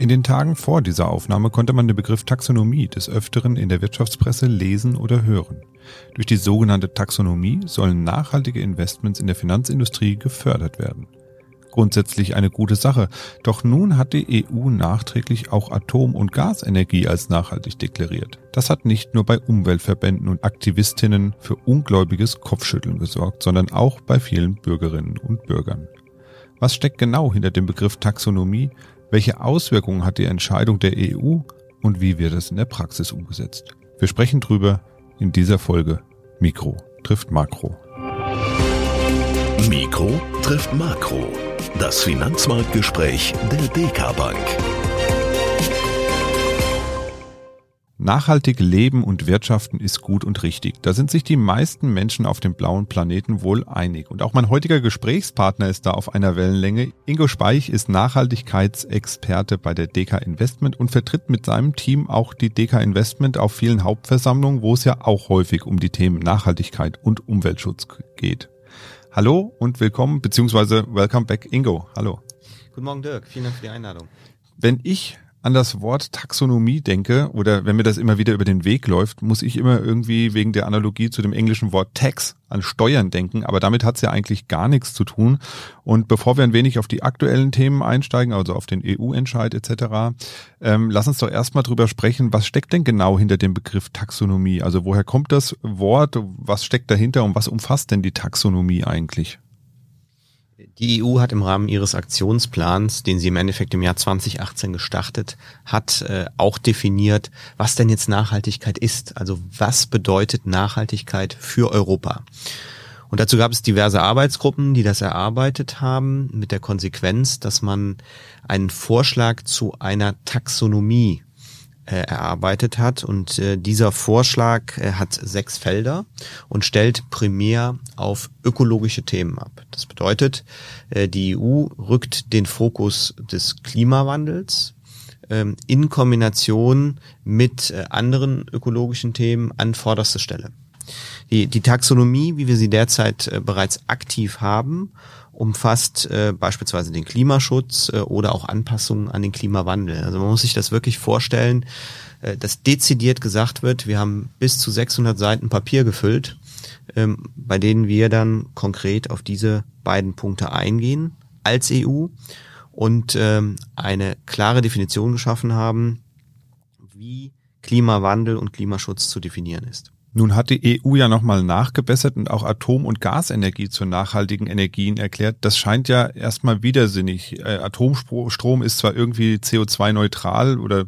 In den Tagen vor dieser Aufnahme konnte man den Begriff Taxonomie des Öfteren in der Wirtschaftspresse lesen oder hören. Durch die sogenannte Taxonomie sollen nachhaltige Investments in der Finanzindustrie gefördert werden. Grundsätzlich eine gute Sache, doch nun hat die EU nachträglich auch Atom- und Gasenergie als nachhaltig deklariert. Das hat nicht nur bei Umweltverbänden und Aktivistinnen für ungläubiges Kopfschütteln gesorgt, sondern auch bei vielen Bürgerinnen und Bürgern. Was steckt genau hinter dem Begriff Taxonomie welche Auswirkungen hat die Entscheidung der EU und wie wird es in der Praxis umgesetzt? Wir sprechen drüber in dieser Folge Mikro trifft Makro. Mikro trifft Makro. Das Finanzmarktgespräch der DK Bank. Nachhaltig leben und wirtschaften ist gut und richtig. Da sind sich die meisten Menschen auf dem blauen Planeten wohl einig. Und auch mein heutiger Gesprächspartner ist da auf einer Wellenlänge. Ingo Speich ist Nachhaltigkeitsexperte bei der DK Investment und vertritt mit seinem Team auch die DK Investment auf vielen Hauptversammlungen, wo es ja auch häufig um die Themen Nachhaltigkeit und Umweltschutz geht. Hallo und willkommen, beziehungsweise welcome back Ingo. Hallo. Guten Morgen Dirk, vielen Dank für die Einladung. Wenn ich an das Wort Taxonomie denke oder wenn mir das immer wieder über den Weg läuft, muss ich immer irgendwie wegen der Analogie zu dem englischen Wort Tax an Steuern denken, aber damit hat es ja eigentlich gar nichts zu tun. Und bevor wir ein wenig auf die aktuellen Themen einsteigen, also auf den EU-Entscheid etc., ähm, lass uns doch erstmal drüber sprechen, was steckt denn genau hinter dem Begriff Taxonomie? Also woher kommt das Wort, was steckt dahinter und was umfasst denn die Taxonomie eigentlich? Die EU hat im Rahmen ihres Aktionsplans, den sie im Endeffekt im Jahr 2018 gestartet hat, äh, auch definiert, was denn jetzt Nachhaltigkeit ist. Also was bedeutet Nachhaltigkeit für Europa? Und dazu gab es diverse Arbeitsgruppen, die das erarbeitet haben, mit der Konsequenz, dass man einen Vorschlag zu einer Taxonomie äh, erarbeitet hat. Und äh, dieser Vorschlag äh, hat sechs Felder und stellt primär auf ökologische Themen ab. Das bedeutet, die EU rückt den Fokus des Klimawandels ähm, in Kombination mit anderen ökologischen Themen an vorderste Stelle. Die, die Taxonomie, wie wir sie derzeit bereits aktiv haben, umfasst äh, beispielsweise den Klimaschutz äh, oder auch Anpassungen an den Klimawandel. Also man muss sich das wirklich vorstellen, äh, dass dezidiert gesagt wird, wir haben bis zu 600 Seiten Papier gefüllt, ähm, bei denen wir dann konkret auf diese beiden Punkte eingehen als EU und ähm, eine klare Definition geschaffen haben, wie Klimawandel und Klimaschutz zu definieren ist. Nun hat die EU ja nochmal nachgebessert und auch Atom- und Gasenergie zu nachhaltigen Energien erklärt. Das scheint ja erstmal widersinnig. Äh, Atomstrom ist zwar irgendwie CO2-neutral oder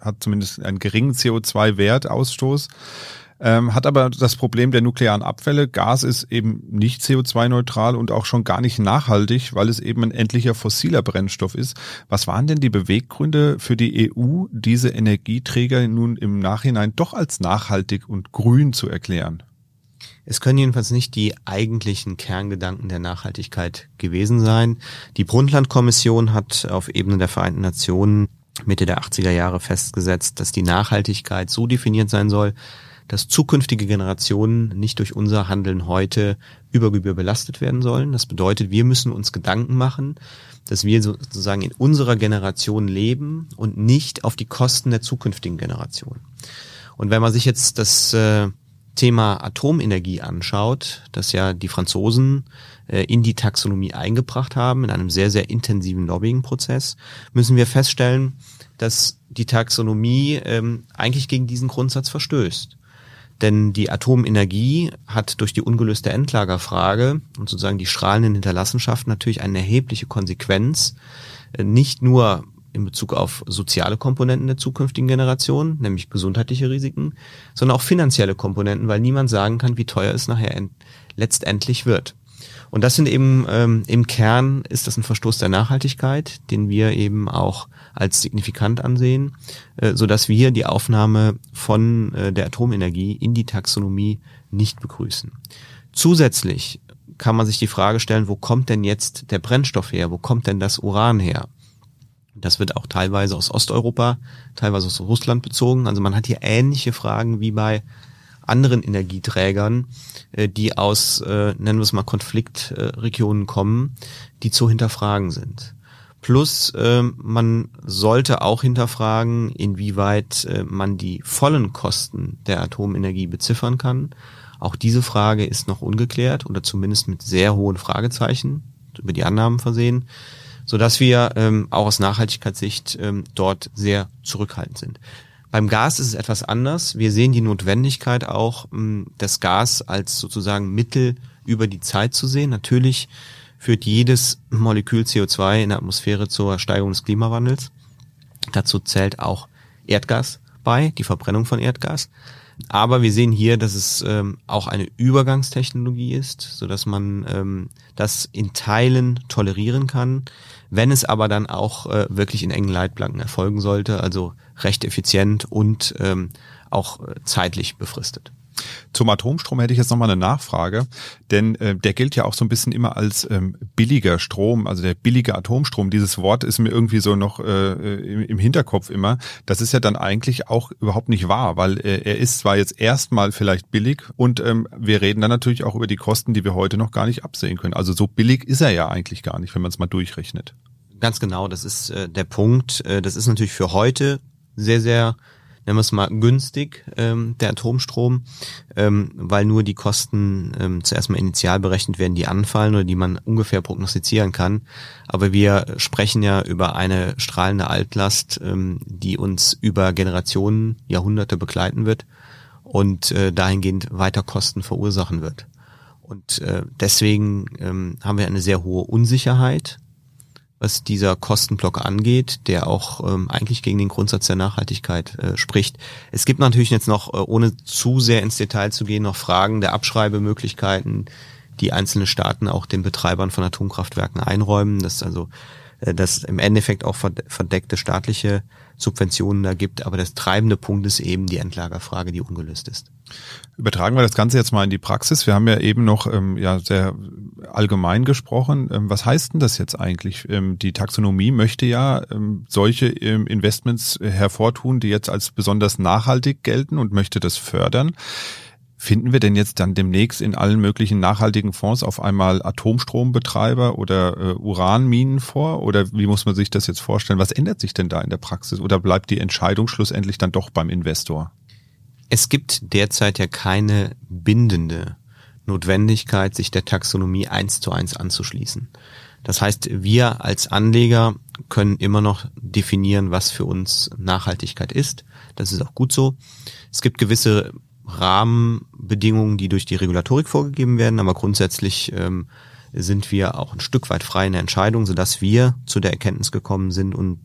hat zumindest einen geringen CO2-Wertausstoß, ähm, hat aber das Problem der nuklearen Abfälle. Gas ist eben nicht CO2-neutral und auch schon gar nicht nachhaltig, weil es eben ein endlicher fossiler Brennstoff ist. Was waren denn die Beweggründe für die EU, diese Energieträger nun im Nachhinein doch als nachhaltig und grün zu erklären? Es können jedenfalls nicht die eigentlichen Kerngedanken der Nachhaltigkeit gewesen sein. Die Brundtland-Kommission hat auf Ebene der Vereinten Nationen Mitte der 80er Jahre festgesetzt, dass die Nachhaltigkeit so definiert sein soll, dass zukünftige Generationen nicht durch unser Handeln heute über Gebühr belastet werden sollen. Das bedeutet, wir müssen uns Gedanken machen, dass wir sozusagen in unserer Generation leben und nicht auf die Kosten der zukünftigen Generation. Und wenn man sich jetzt das äh, Thema Atomenergie anschaut, das ja die Franzosen äh, in die Taxonomie eingebracht haben, in einem sehr, sehr intensiven Lobbying-Prozess, müssen wir feststellen, dass die Taxonomie ähm, eigentlich gegen diesen Grundsatz verstößt. Denn die Atomenergie hat durch die ungelöste Endlagerfrage und sozusagen die strahlenden Hinterlassenschaften natürlich eine erhebliche Konsequenz, äh, nicht nur in Bezug auf soziale Komponenten der zukünftigen Generation, nämlich gesundheitliche Risiken, sondern auch finanzielle Komponenten, weil niemand sagen kann, wie teuer es nachher letztendlich wird. Und das sind eben ähm, im Kern ist das ein Verstoß der Nachhaltigkeit, den wir eben auch als signifikant ansehen, äh, so dass wir die Aufnahme von äh, der Atomenergie in die Taxonomie nicht begrüßen. Zusätzlich kann man sich die Frage stellen, wo kommt denn jetzt der Brennstoff her? Wo kommt denn das Uran her? Das wird auch teilweise aus Osteuropa, teilweise aus Russland bezogen. Also man hat hier ähnliche Fragen wie bei anderen Energieträgern, äh, die aus, nennen wir es mal, Konfliktregionen kommen, die zu hinterfragen sind. Plus ähm, man sollte auch hinterfragen, inwieweit äh, man die vollen Kosten der Atomenergie beziffern kann. Auch diese Frage ist noch ungeklärt oder zumindest mit sehr hohen Fragezeichen über die Annahmen versehen, so dass wir ähm, auch aus Nachhaltigkeitssicht ähm, dort sehr zurückhaltend sind. Beim Gas ist es etwas anders. Wir sehen die Notwendigkeit auch, ähm, das Gas als sozusagen Mittel über die Zeit zu sehen. Natürlich führt jedes Molekül CO2 in der Atmosphäre zur Steigerung des Klimawandels. Dazu zählt auch Erdgas bei, die Verbrennung von Erdgas. Aber wir sehen hier, dass es ähm, auch eine Übergangstechnologie ist, so dass man ähm, das in Teilen tolerieren kann. Wenn es aber dann auch äh, wirklich in engen Leitplanken erfolgen sollte, also recht effizient und ähm, auch äh, zeitlich befristet. Zum Atomstrom hätte ich jetzt nochmal eine Nachfrage, denn äh, der gilt ja auch so ein bisschen immer als ähm, billiger Strom, also der billige Atomstrom. Dieses Wort ist mir irgendwie so noch äh, im, im Hinterkopf immer. Das ist ja dann eigentlich auch überhaupt nicht wahr, weil äh, er ist zwar jetzt erstmal vielleicht billig und ähm, wir reden dann natürlich auch über die Kosten, die wir heute noch gar nicht absehen können. Also so billig ist er ja eigentlich gar nicht, wenn man es mal durchrechnet. Ganz genau, das ist äh, der Punkt. Äh, das ist natürlich für heute sehr, sehr nennen wir es mal günstig, ähm, der Atomstrom, ähm, weil nur die Kosten ähm, zuerst mal initial berechnet werden, die anfallen oder die man ungefähr prognostizieren kann. Aber wir sprechen ja über eine strahlende Altlast, ähm, die uns über Generationen, Jahrhunderte begleiten wird und äh, dahingehend weiter Kosten verursachen wird. Und äh, deswegen ähm, haben wir eine sehr hohe Unsicherheit was dieser Kostenblock angeht, der auch ähm, eigentlich gegen den Grundsatz der Nachhaltigkeit äh, spricht. Es gibt natürlich jetzt noch, äh, ohne zu sehr ins Detail zu gehen, noch Fragen der Abschreibemöglichkeiten, die einzelne Staaten auch den Betreibern von Atomkraftwerken einräumen. Das also äh, dass im Endeffekt auch verdeckte staatliche Subventionen da gibt. Aber das treibende Punkt ist eben die Endlagerfrage, die ungelöst ist. Übertragen wir das Ganze jetzt mal in die Praxis. Wir haben ja eben noch ähm, ja sehr allgemein gesprochen. Ähm, was heißt denn das jetzt eigentlich? Ähm, die Taxonomie möchte ja ähm, solche Investments hervortun, die jetzt als besonders nachhaltig gelten und möchte das fördern. Finden wir denn jetzt dann demnächst in allen möglichen nachhaltigen Fonds auf einmal Atomstrombetreiber oder äh, Uranminen vor? Oder wie muss man sich das jetzt vorstellen? Was ändert sich denn da in der Praxis? Oder bleibt die Entscheidung schlussendlich dann doch beim Investor? Es gibt derzeit ja keine bindende Notwendigkeit, sich der Taxonomie eins zu eins anzuschließen. Das heißt, wir als Anleger können immer noch definieren, was für uns Nachhaltigkeit ist. Das ist auch gut so. Es gibt gewisse Rahmenbedingungen, die durch die Regulatorik vorgegeben werden, aber grundsätzlich ähm, sind wir auch ein Stück weit frei in der Entscheidung, sodass wir zu der Erkenntnis gekommen sind und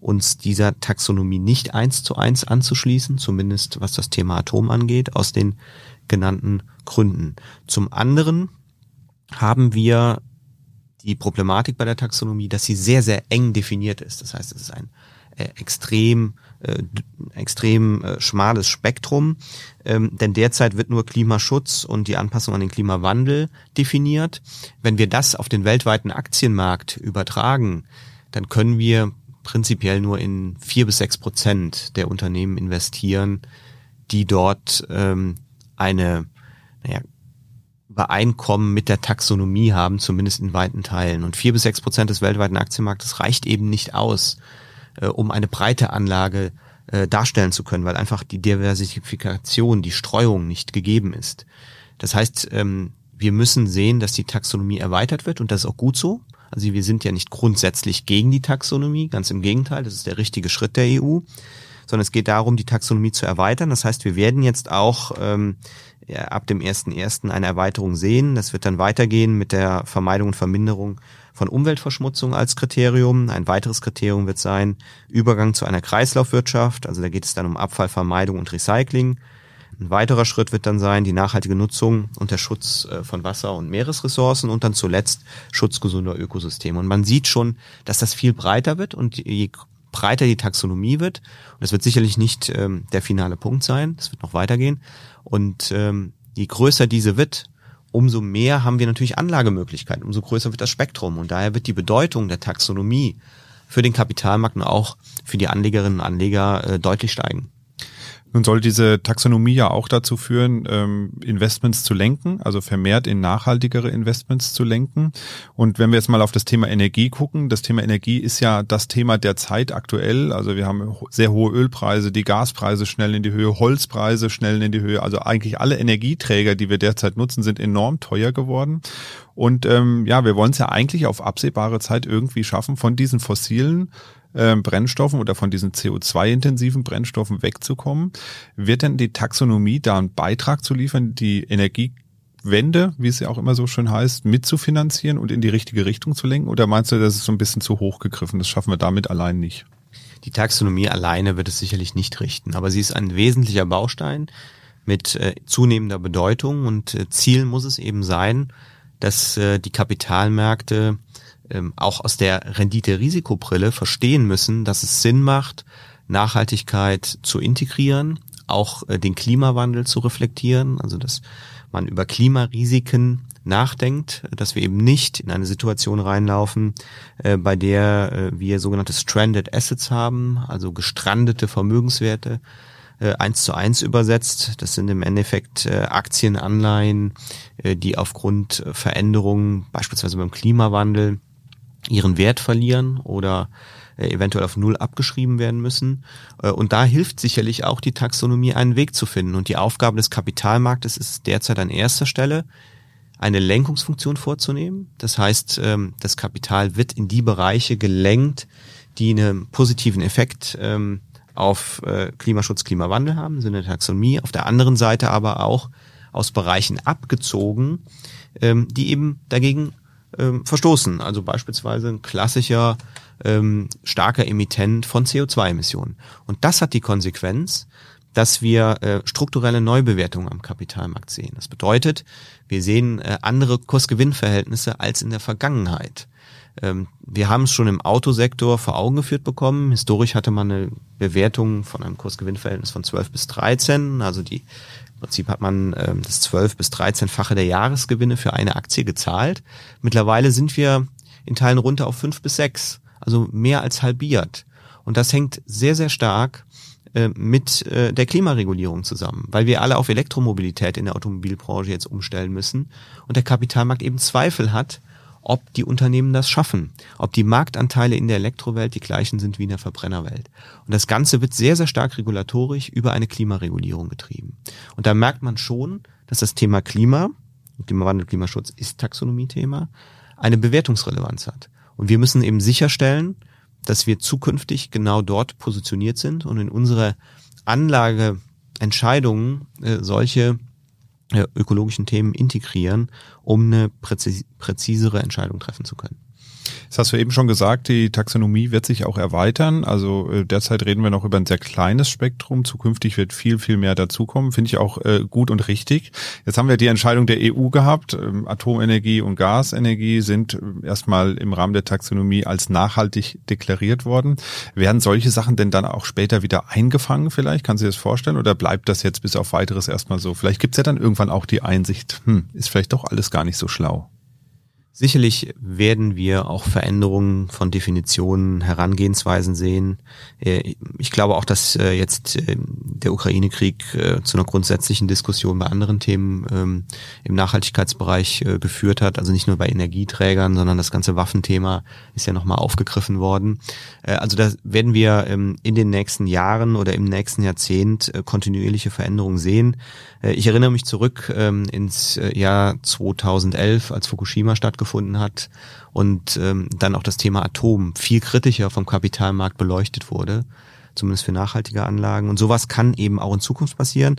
uns dieser Taxonomie nicht eins zu eins anzuschließen, zumindest was das Thema Atom angeht, aus den genannten Gründen. Zum anderen haben wir die Problematik bei der Taxonomie, dass sie sehr, sehr eng definiert ist. Das heißt, es ist ein äh, extrem äh, extrem äh, schmales Spektrum, ähm, denn derzeit wird nur Klimaschutz und die Anpassung an den Klimawandel definiert. Wenn wir das auf den weltweiten Aktienmarkt übertragen, dann können wir prinzipiell nur in vier bis sechs Prozent der Unternehmen investieren, die dort ähm, eine naja, Übereinkommen mit der Taxonomie haben, zumindest in weiten Teilen. Und vier bis sechs Prozent des weltweiten Aktienmarktes reicht eben nicht aus, äh, um eine breite Anlage äh, darstellen zu können, weil einfach die Diversifikation, die Streuung nicht gegeben ist. Das heißt, ähm, wir müssen sehen, dass die Taxonomie erweitert wird und das ist auch gut so. Also wir sind ja nicht grundsätzlich gegen die Taxonomie, ganz im Gegenteil, das ist der richtige Schritt der EU, sondern es geht darum, die Taxonomie zu erweitern. Das heißt, wir werden jetzt auch ähm, ja, ab dem 1.1. eine Erweiterung sehen. Das wird dann weitergehen mit der Vermeidung und Verminderung von Umweltverschmutzung als Kriterium. Ein weiteres Kriterium wird sein Übergang zu einer Kreislaufwirtschaft. Also da geht es dann um Abfallvermeidung und Recycling. Ein weiterer Schritt wird dann sein die nachhaltige Nutzung und der Schutz äh, von Wasser- und Meeresressourcen und dann zuletzt Schutz gesunder Ökosysteme. Und man sieht schon, dass das viel breiter wird und je breiter die Taxonomie wird, und das wird sicherlich nicht ähm, der finale Punkt sein, das wird noch weitergehen, und ähm, je größer diese wird, umso mehr haben wir natürlich Anlagemöglichkeiten, umso größer wird das Spektrum. Und daher wird die Bedeutung der Taxonomie für den Kapitalmarkt und auch für die Anlegerinnen und Anleger äh, deutlich steigen. Nun soll diese Taxonomie ja auch dazu führen, ähm, Investments zu lenken, also vermehrt in nachhaltigere Investments zu lenken. Und wenn wir jetzt mal auf das Thema Energie gucken, das Thema Energie ist ja das Thema der Zeit aktuell. Also wir haben sehr hohe Ölpreise, die Gaspreise schnell in die Höhe, Holzpreise schnell in die Höhe. Also eigentlich alle Energieträger, die wir derzeit nutzen, sind enorm teuer geworden. Und ähm, ja, wir wollen es ja eigentlich auf absehbare Zeit irgendwie schaffen, von diesen fossilen äh, Brennstoffen oder von diesen CO2-intensiven Brennstoffen wegzukommen. Wird denn die Taxonomie da einen Beitrag zu liefern, die Energiewende, wie es ja auch immer so schön heißt, mitzufinanzieren und in die richtige Richtung zu lenken? Oder meinst du, das ist so ein bisschen zu hoch gegriffen? Das schaffen wir damit allein nicht. Die Taxonomie alleine wird es sicherlich nicht richten, aber sie ist ein wesentlicher Baustein mit äh, zunehmender Bedeutung und äh, Ziel muss es eben sein, dass äh, die Kapitalmärkte ähm, auch aus der Rendite-Risikobrille verstehen müssen, dass es Sinn macht, Nachhaltigkeit zu integrieren, auch äh, den Klimawandel zu reflektieren, also dass man über Klimarisiken nachdenkt, dass wir eben nicht in eine Situation reinlaufen, äh, bei der äh, wir sogenannte Stranded Assets haben, also gestrandete Vermögenswerte, äh, eins zu eins übersetzt. Das sind im Endeffekt äh, Aktienanleihen, äh, die aufgrund Veränderungen, beispielsweise beim Klimawandel, ihren Wert verlieren oder äh, eventuell auf Null abgeschrieben werden müssen. Äh, und da hilft sicherlich auch die Taxonomie, einen Weg zu finden. Und die Aufgabe des Kapitalmarktes ist derzeit an erster Stelle, eine Lenkungsfunktion vorzunehmen. Das heißt, ähm, das Kapital wird in die Bereiche gelenkt, die einen positiven Effekt ähm, auf äh, Klimaschutz, Klimawandel haben, im Sinne der Taxonomie. Auf der anderen Seite aber auch aus Bereichen abgezogen, ähm, die eben dagegen ähm, verstoßen. Also beispielsweise ein klassischer ähm, starker Emittent von CO2-Emissionen. Und das hat die Konsequenz, dass wir äh, strukturelle Neubewertungen am Kapitalmarkt sehen. Das bedeutet, wir sehen äh, andere Kursgewinnverhältnisse als in der Vergangenheit. Ähm, wir haben es schon im Autosektor vor Augen geführt bekommen. Historisch hatte man eine Bewertung von einem Kursgewinnverhältnis von 12 bis 13. Also die im Prinzip hat man ähm, das 12 bis 13-fache der Jahresgewinne für eine Aktie gezahlt. Mittlerweile sind wir in Teilen runter auf 5 bis 6, also mehr als halbiert. Und das hängt sehr, sehr stark äh, mit äh, der Klimaregulierung zusammen, weil wir alle auf Elektromobilität in der Automobilbranche jetzt umstellen müssen und der Kapitalmarkt eben Zweifel hat, ob die Unternehmen das schaffen, ob die Marktanteile in der Elektrowelt die gleichen sind wie in der Verbrennerwelt. Und das Ganze wird sehr, sehr stark regulatorisch über eine Klimaregulierung getrieben. Und da merkt man schon, dass das Thema Klima, Klimawandel, Klimaschutz ist Taxonomie-Thema, eine Bewertungsrelevanz hat. Und wir müssen eben sicherstellen, dass wir zukünftig genau dort positioniert sind und in unsere Anlageentscheidungen äh, solche ökologischen Themen integrieren, um eine präzis präzisere Entscheidung treffen zu können. Das hast du eben schon gesagt, die Taxonomie wird sich auch erweitern. Also äh, derzeit reden wir noch über ein sehr kleines Spektrum. Zukünftig wird viel, viel mehr dazukommen. Finde ich auch äh, gut und richtig. Jetzt haben wir die Entscheidung der EU gehabt. Ähm, Atomenergie und Gasenergie sind äh, erstmal im Rahmen der Taxonomie als nachhaltig deklariert worden. Werden solche Sachen denn dann auch später wieder eingefangen vielleicht? Kann Sie das vorstellen? Oder bleibt das jetzt bis auf weiteres erstmal so? Vielleicht gibt es ja dann irgendwann auch die Einsicht, hm, ist vielleicht doch alles gar nicht so schlau. Sicherlich werden wir auch Veränderungen von Definitionen, Herangehensweisen sehen. Äh, ich glaube auch, dass äh, jetzt äh, der Ukraine-Krieg zu einer grundsätzlichen Diskussion bei anderen Themen ähm, im Nachhaltigkeitsbereich geführt hat. Also nicht nur bei Energieträgern, sondern das ganze Waffenthema ist ja nochmal aufgegriffen worden. Also da werden wir ähm, in den nächsten Jahren oder im nächsten Jahrzehnt kontinuierliche Veränderungen sehen. Ich erinnere mich zurück ähm, ins Jahr 2011, als Fukushima stattgefunden stattgefunden hat und ähm, dann auch das Thema Atom viel kritischer vom Kapitalmarkt beleuchtet wurde, zumindest für nachhaltige Anlagen. Und sowas kann eben auch in Zukunft passieren.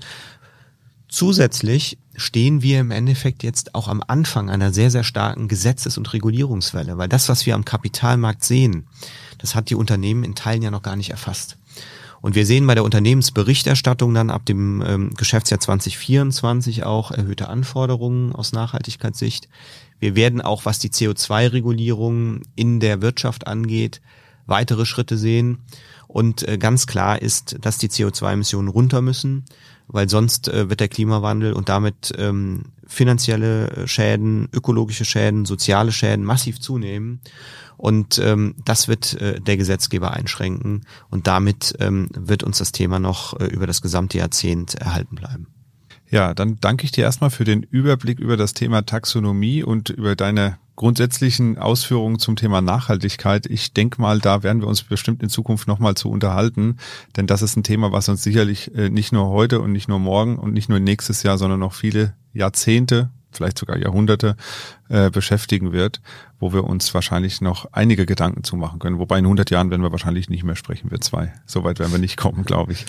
Zusätzlich stehen wir im Endeffekt jetzt auch am Anfang einer sehr, sehr starken Gesetzes- und Regulierungswelle, weil das, was wir am Kapitalmarkt sehen, das hat die Unternehmen in Teilen ja noch gar nicht erfasst. Und wir sehen bei der Unternehmensberichterstattung dann ab dem ähm, Geschäftsjahr 2024 auch erhöhte Anforderungen aus Nachhaltigkeitssicht. Wir werden auch, was die CO2-Regulierung in der Wirtschaft angeht, weitere Schritte sehen. Und äh, ganz klar ist, dass die CO2-Emissionen runter müssen, weil sonst äh, wird der Klimawandel und damit ähm, finanzielle Schäden, ökologische Schäden, soziale Schäden massiv zunehmen. Und ähm, das wird äh, der Gesetzgeber einschränken. Und damit ähm, wird uns das Thema noch äh, über das gesamte Jahrzehnt erhalten bleiben. Ja, dann danke ich dir erstmal für den Überblick über das Thema Taxonomie und über deine grundsätzlichen Ausführungen zum Thema Nachhaltigkeit. Ich denke mal, da werden wir uns bestimmt in Zukunft nochmal zu unterhalten, denn das ist ein Thema, was uns sicherlich äh, nicht nur heute und nicht nur morgen und nicht nur nächstes Jahr, sondern noch viele Jahrzehnte, vielleicht sogar Jahrhunderte äh, beschäftigen wird, wo wir uns wahrscheinlich noch einige Gedanken zu machen können. Wobei in 100 Jahren werden wir wahrscheinlich nicht mehr sprechen, wir zwei. Soweit werden wir nicht kommen, glaube ich.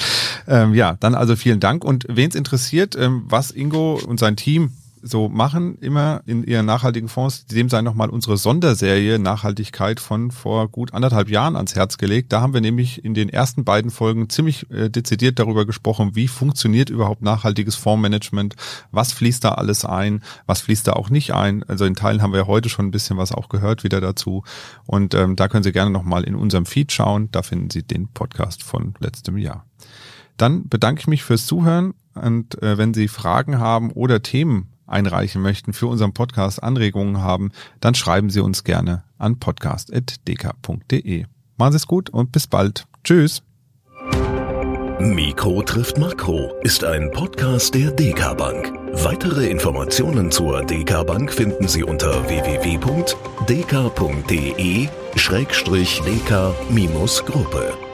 Ähm, ja, dann also vielen Dank. Und wen es interessiert, ähm, was Ingo und sein Team so machen, immer in ihren nachhaltigen Fonds, dem sei nochmal unsere Sonderserie Nachhaltigkeit von vor gut anderthalb Jahren ans Herz gelegt. Da haben wir nämlich in den ersten beiden Folgen ziemlich äh, dezidiert darüber gesprochen, wie funktioniert überhaupt nachhaltiges Fondsmanagement, was fließt da alles ein, was fließt da auch nicht ein. Also in Teilen haben wir heute schon ein bisschen was auch gehört wieder dazu. Und ähm, da können Sie gerne nochmal in unserem Feed schauen. Da finden Sie den Podcast von letztem Jahr. Dann bedanke ich mich fürs Zuhören und äh, wenn Sie Fragen haben oder Themen einreichen möchten für unseren Podcast, Anregungen haben, dann schreiben Sie uns gerne an podcast.dk.de. Machen Sie es gut und bis bald. Tschüss. Mikro trifft Makro ist ein Podcast der DK Bank. Weitere Informationen zur DK Bank finden Sie unter www.dk.de-dk-gruppe.